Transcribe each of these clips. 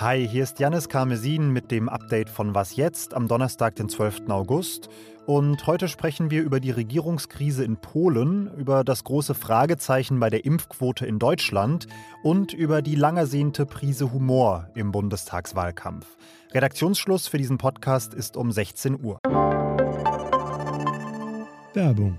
Hi, hier ist Janis Karmesin mit dem Update von Was jetzt am Donnerstag, den 12. August. Und heute sprechen wir über die Regierungskrise in Polen, über das große Fragezeichen bei der Impfquote in Deutschland und über die lang ersehnte Prise Humor im Bundestagswahlkampf. Redaktionsschluss für diesen Podcast ist um 16 Uhr. Werbung.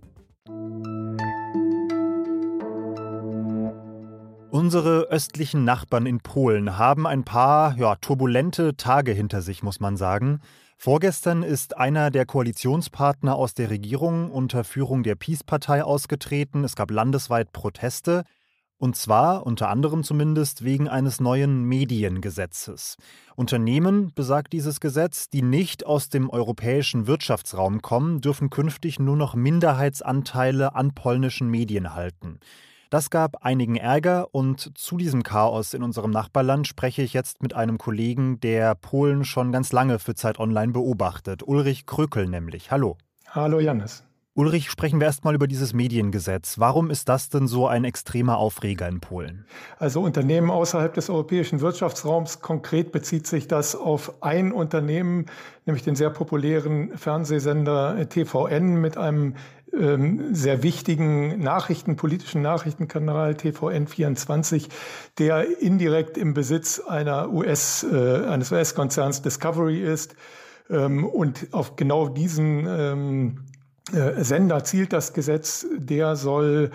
Unsere östlichen Nachbarn in Polen haben ein paar ja, turbulente Tage hinter sich, muss man sagen. Vorgestern ist einer der Koalitionspartner aus der Regierung unter Führung der Peace-Partei ausgetreten. Es gab landesweit Proteste. Und zwar, unter anderem zumindest, wegen eines neuen Mediengesetzes. Unternehmen, besagt dieses Gesetz, die nicht aus dem europäischen Wirtschaftsraum kommen, dürfen künftig nur noch Minderheitsanteile an polnischen Medien halten. Das gab einigen Ärger und zu diesem Chaos in unserem Nachbarland spreche ich jetzt mit einem Kollegen, der Polen schon ganz lange für Zeit Online beobachtet. Ulrich Krökel nämlich. Hallo. Hallo Janis. Ulrich, sprechen wir erstmal über dieses Mediengesetz. Warum ist das denn so ein extremer Aufreger in Polen? Also Unternehmen außerhalb des europäischen Wirtschaftsraums, konkret bezieht sich das auf ein Unternehmen, nämlich den sehr populären Fernsehsender TVN mit einem ähm, sehr wichtigen Nachrichten, politischen Nachrichtenkanal TVN24, der indirekt im Besitz einer US, äh, eines US-Konzerns Discovery ist. Ähm, und auf genau diesen ähm, äh, Sender zielt das Gesetz. Der soll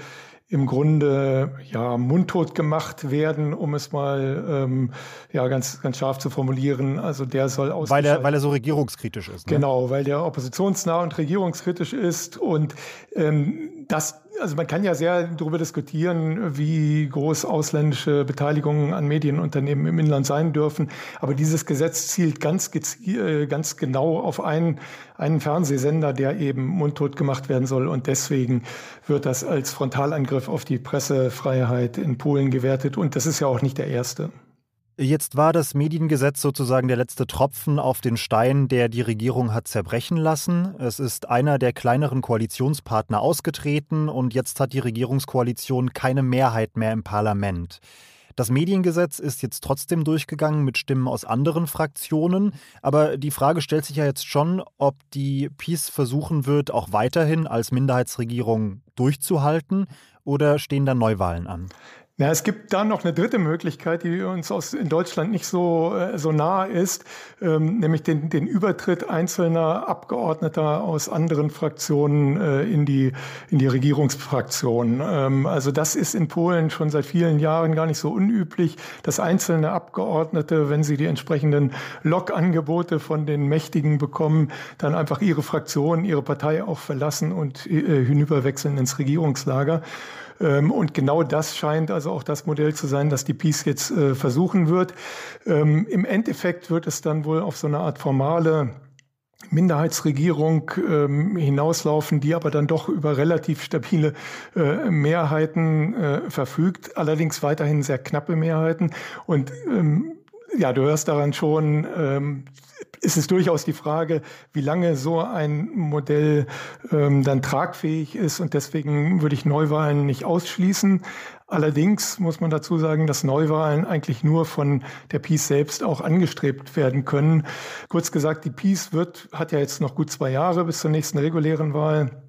im Grunde ja mundtot gemacht werden, um es mal ähm, ja ganz ganz scharf zu formulieren. Also der soll aus weil er weil er so regierungskritisch ist. Ne? Genau, weil der oppositionsnah und regierungskritisch ist und ähm, das also man kann ja sehr darüber diskutieren, wie groß ausländische Beteiligungen an Medienunternehmen im Inland sein dürfen. Aber dieses Gesetz zielt ganz, äh, ganz genau auf einen, einen Fernsehsender, der eben mundtot gemacht werden soll. Und deswegen wird das als Frontalangriff auf die Pressefreiheit in Polen gewertet. Und das ist ja auch nicht der erste. Jetzt war das Mediengesetz sozusagen der letzte Tropfen auf den Stein, der die Regierung hat zerbrechen lassen. Es ist einer der kleineren Koalitionspartner ausgetreten und jetzt hat die Regierungskoalition keine Mehrheit mehr im Parlament. Das Mediengesetz ist jetzt trotzdem durchgegangen mit Stimmen aus anderen Fraktionen, aber die Frage stellt sich ja jetzt schon, ob die PiS versuchen wird, auch weiterhin als Minderheitsregierung durchzuhalten oder stehen da Neuwahlen an? Ja, es gibt da noch eine dritte Möglichkeit, die uns aus, in Deutschland nicht so, äh, so nahe ist, ähm, nämlich den, den Übertritt einzelner Abgeordneter aus anderen Fraktionen äh, in, die, in die Regierungsfraktion. Ähm, also das ist in Polen schon seit vielen Jahren gar nicht so unüblich, dass einzelne Abgeordnete, wenn sie die entsprechenden Log-Angebote von den Mächtigen bekommen, dann einfach ihre Fraktion, ihre Partei auch verlassen und äh, hinüberwechseln ins Regierungslager. Ähm, und genau das scheint also auch das Modell zu sein, das die Peace jetzt äh, versuchen wird. Ähm, Im Endeffekt wird es dann wohl auf so eine Art formale Minderheitsregierung ähm, hinauslaufen, die aber dann doch über relativ stabile äh, Mehrheiten äh, verfügt, allerdings weiterhin sehr knappe Mehrheiten. Und ähm, ja, du hörst daran schon, ähm, ist es durchaus die Frage, wie lange so ein Modell ähm, dann tragfähig ist. Und deswegen würde ich Neuwahlen nicht ausschließen. Allerdings muss man dazu sagen, dass Neuwahlen eigentlich nur von der Peace selbst auch angestrebt werden können. Kurz gesagt, die Peace wird, hat ja jetzt noch gut zwei Jahre bis zur nächsten regulären Wahl.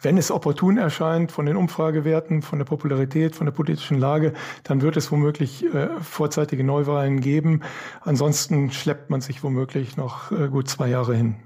Wenn es opportun erscheint von den Umfragewerten, von der Popularität, von der politischen Lage, dann wird es womöglich äh, vorzeitige Neuwahlen geben. Ansonsten schleppt man sich womöglich noch äh, gut zwei Jahre hin.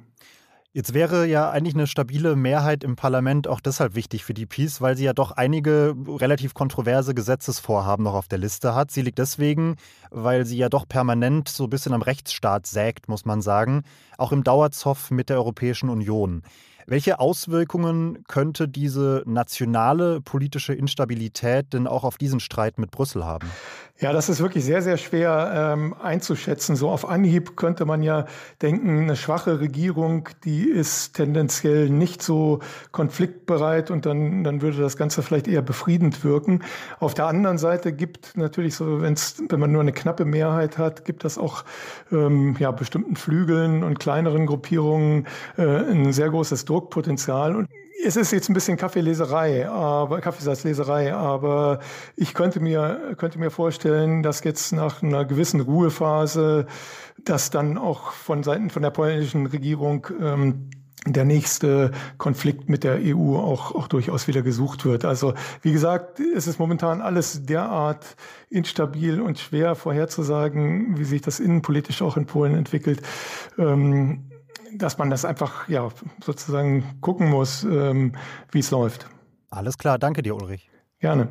Jetzt wäre ja eigentlich eine stabile Mehrheit im Parlament auch deshalb wichtig für die Peace, weil sie ja doch einige relativ kontroverse Gesetzesvorhaben noch auf der Liste hat. Sie liegt deswegen, weil sie ja doch permanent so ein bisschen am Rechtsstaat sägt, muss man sagen, auch im Dauerzoff mit der Europäischen Union. Welche Auswirkungen könnte diese nationale politische Instabilität denn auch auf diesen Streit mit Brüssel haben? Ja, das ist wirklich sehr, sehr schwer ähm, einzuschätzen. So auf Anhieb könnte man ja denken, eine schwache Regierung, die ist tendenziell nicht so konfliktbereit und dann, dann würde das Ganze vielleicht eher befriedend wirken. Auf der anderen Seite gibt natürlich so, wenn's, wenn man nur eine knappe Mehrheit hat, gibt das auch ähm, ja, bestimmten Flügeln und kleineren Gruppierungen äh, ein sehr großes Druckpotenzial. Und es ist jetzt ein bisschen Kaffeeleserei, aber Kaffeesatzleserei, aber ich könnte mir, könnte mir vorstellen, dass jetzt nach einer gewissen Ruhephase, dass dann auch von Seiten von der polnischen Regierung ähm, der nächste Konflikt mit der EU auch, auch durchaus wieder gesucht wird. Also wie gesagt, es ist momentan alles derart instabil und schwer vorherzusagen, wie sich das innenpolitisch auch in Polen entwickelt. Ähm, dass man das einfach ja sozusagen gucken muss, ähm, wie es läuft. Alles klar, danke dir, Ulrich. Gerne.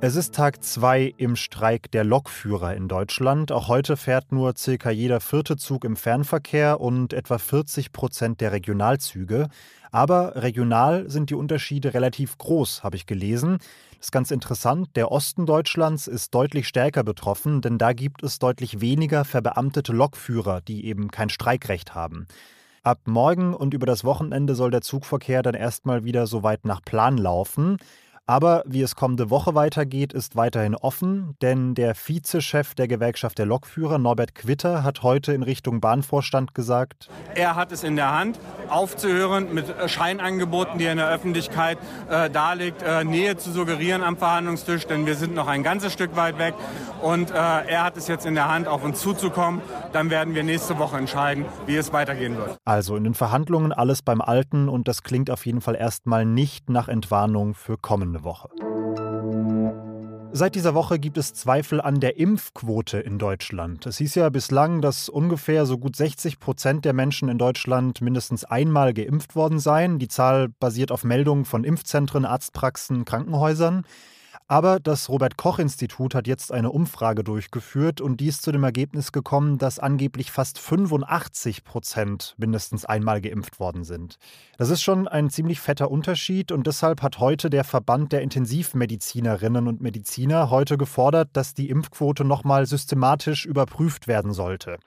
Es ist Tag zwei im Streik der Lokführer in Deutschland. Auch heute fährt nur circa jeder vierte Zug im Fernverkehr und etwa 40 Prozent der Regionalzüge. Aber regional sind die Unterschiede relativ groß, habe ich gelesen. Das ist ganz interessant. Der Osten Deutschlands ist deutlich stärker betroffen, denn da gibt es deutlich weniger verbeamtete Lokführer, die eben kein Streikrecht haben. Ab morgen und über das Wochenende soll der Zugverkehr dann erstmal wieder so weit nach Plan laufen. Aber wie es kommende Woche weitergeht, ist weiterhin offen, denn der Vizechef der Gewerkschaft der Lokführer, Norbert Quitter, hat heute in Richtung Bahnvorstand gesagt, er hat es in der Hand, aufzuhören mit Scheinangeboten, die er in der Öffentlichkeit äh, darlegt, äh, Nähe zu suggerieren am Verhandlungstisch, denn wir sind noch ein ganzes Stück weit weg. Und äh, er hat es jetzt in der Hand, auf uns zuzukommen. Dann werden wir nächste Woche entscheiden, wie es weitergehen wird. Also in den Verhandlungen alles beim Alten und das klingt auf jeden Fall erstmal nicht nach Entwarnung für kommende kommende Woche. Seit dieser Woche gibt es Zweifel an der Impfquote in Deutschland. Es hieß ja bislang, dass ungefähr so gut 60 Prozent der Menschen in Deutschland mindestens einmal geimpft worden seien. Die Zahl basiert auf Meldungen von Impfzentren, Arztpraxen, Krankenhäusern. Aber das Robert Koch Institut hat jetzt eine Umfrage durchgeführt und die ist zu dem Ergebnis gekommen, dass angeblich fast 85 Prozent mindestens einmal geimpft worden sind. Das ist schon ein ziemlich fetter Unterschied und deshalb hat heute der Verband der Intensivmedizinerinnen und Mediziner heute gefordert, dass die Impfquote nochmal systematisch überprüft werden sollte.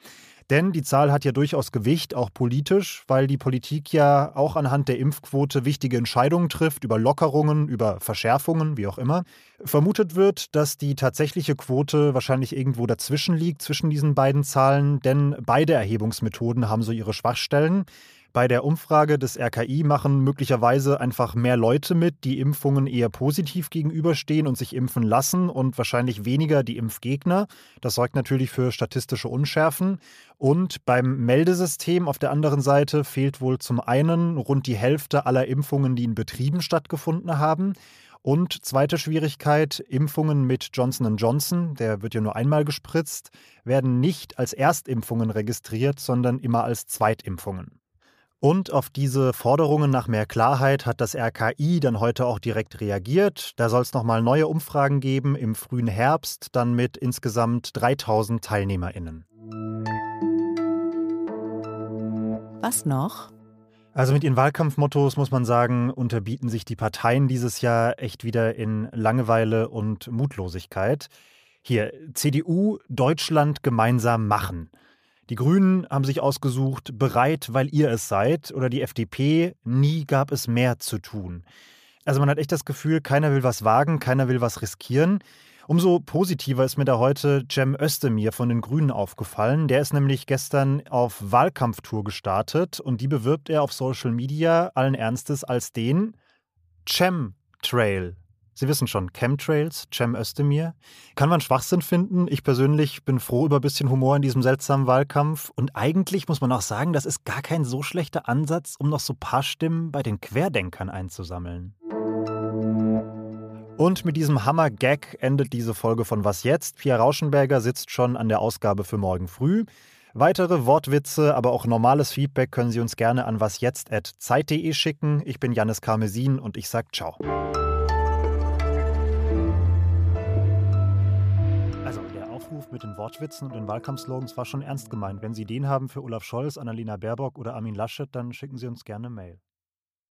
Denn die Zahl hat ja durchaus Gewicht, auch politisch, weil die Politik ja auch anhand der Impfquote wichtige Entscheidungen trifft über Lockerungen, über Verschärfungen, wie auch immer. Vermutet wird, dass die tatsächliche Quote wahrscheinlich irgendwo dazwischen liegt, zwischen diesen beiden Zahlen, denn beide Erhebungsmethoden haben so ihre Schwachstellen. Bei der Umfrage des RKI machen möglicherweise einfach mehr Leute mit, die Impfungen eher positiv gegenüberstehen und sich impfen lassen und wahrscheinlich weniger die Impfgegner. Das sorgt natürlich für statistische Unschärfen. Und beim Meldesystem auf der anderen Seite fehlt wohl zum einen rund die Hälfte aller Impfungen, die in Betrieben stattgefunden haben. Und zweite Schwierigkeit, Impfungen mit Johnson Johnson, der wird ja nur einmal gespritzt, werden nicht als Erstimpfungen registriert, sondern immer als Zweitimpfungen. Und auf diese Forderungen nach mehr Klarheit hat das RKI dann heute auch direkt reagiert. Da soll es nochmal neue Umfragen geben im frühen Herbst, dann mit insgesamt 3000 TeilnehmerInnen. Was noch? Also mit ihren Wahlkampfmottos muss man sagen, unterbieten sich die Parteien dieses Jahr echt wieder in Langeweile und Mutlosigkeit. Hier, CDU, Deutschland gemeinsam machen. Die Grünen haben sich ausgesucht, bereit, weil ihr es seid. Oder die FDP, nie gab es mehr zu tun. Also man hat echt das Gefühl, keiner will was wagen, keiner will was riskieren. Umso positiver ist mir da heute Cem Özdemir von den Grünen aufgefallen. Der ist nämlich gestern auf Wahlkampftour gestartet und die bewirbt er auf Social Media allen Ernstes als den Cem Trail. Sie wissen schon, Chemtrails, Cem Özdemir. Kann man Schwachsinn finden. Ich persönlich bin froh über ein bisschen Humor in diesem seltsamen Wahlkampf. Und eigentlich muss man auch sagen, das ist gar kein so schlechter Ansatz, um noch so ein paar Stimmen bei den Querdenkern einzusammeln. Und mit diesem Hammer-Gag endet diese Folge von Was jetzt? Pia Rauschenberger sitzt schon an der Ausgabe für morgen früh. Weitere Wortwitze, aber auch normales Feedback können Sie uns gerne an wasjetzt.zeit.de schicken. Ich bin Janis Karmesin und ich sage ciao. Mit den Wortwitzen und den Wahlkampfslogans war schon ernst gemeint. Wenn Sie den haben für Olaf Scholz, Annalena Baerbock oder Armin Laschet, dann schicken Sie uns gerne Mail.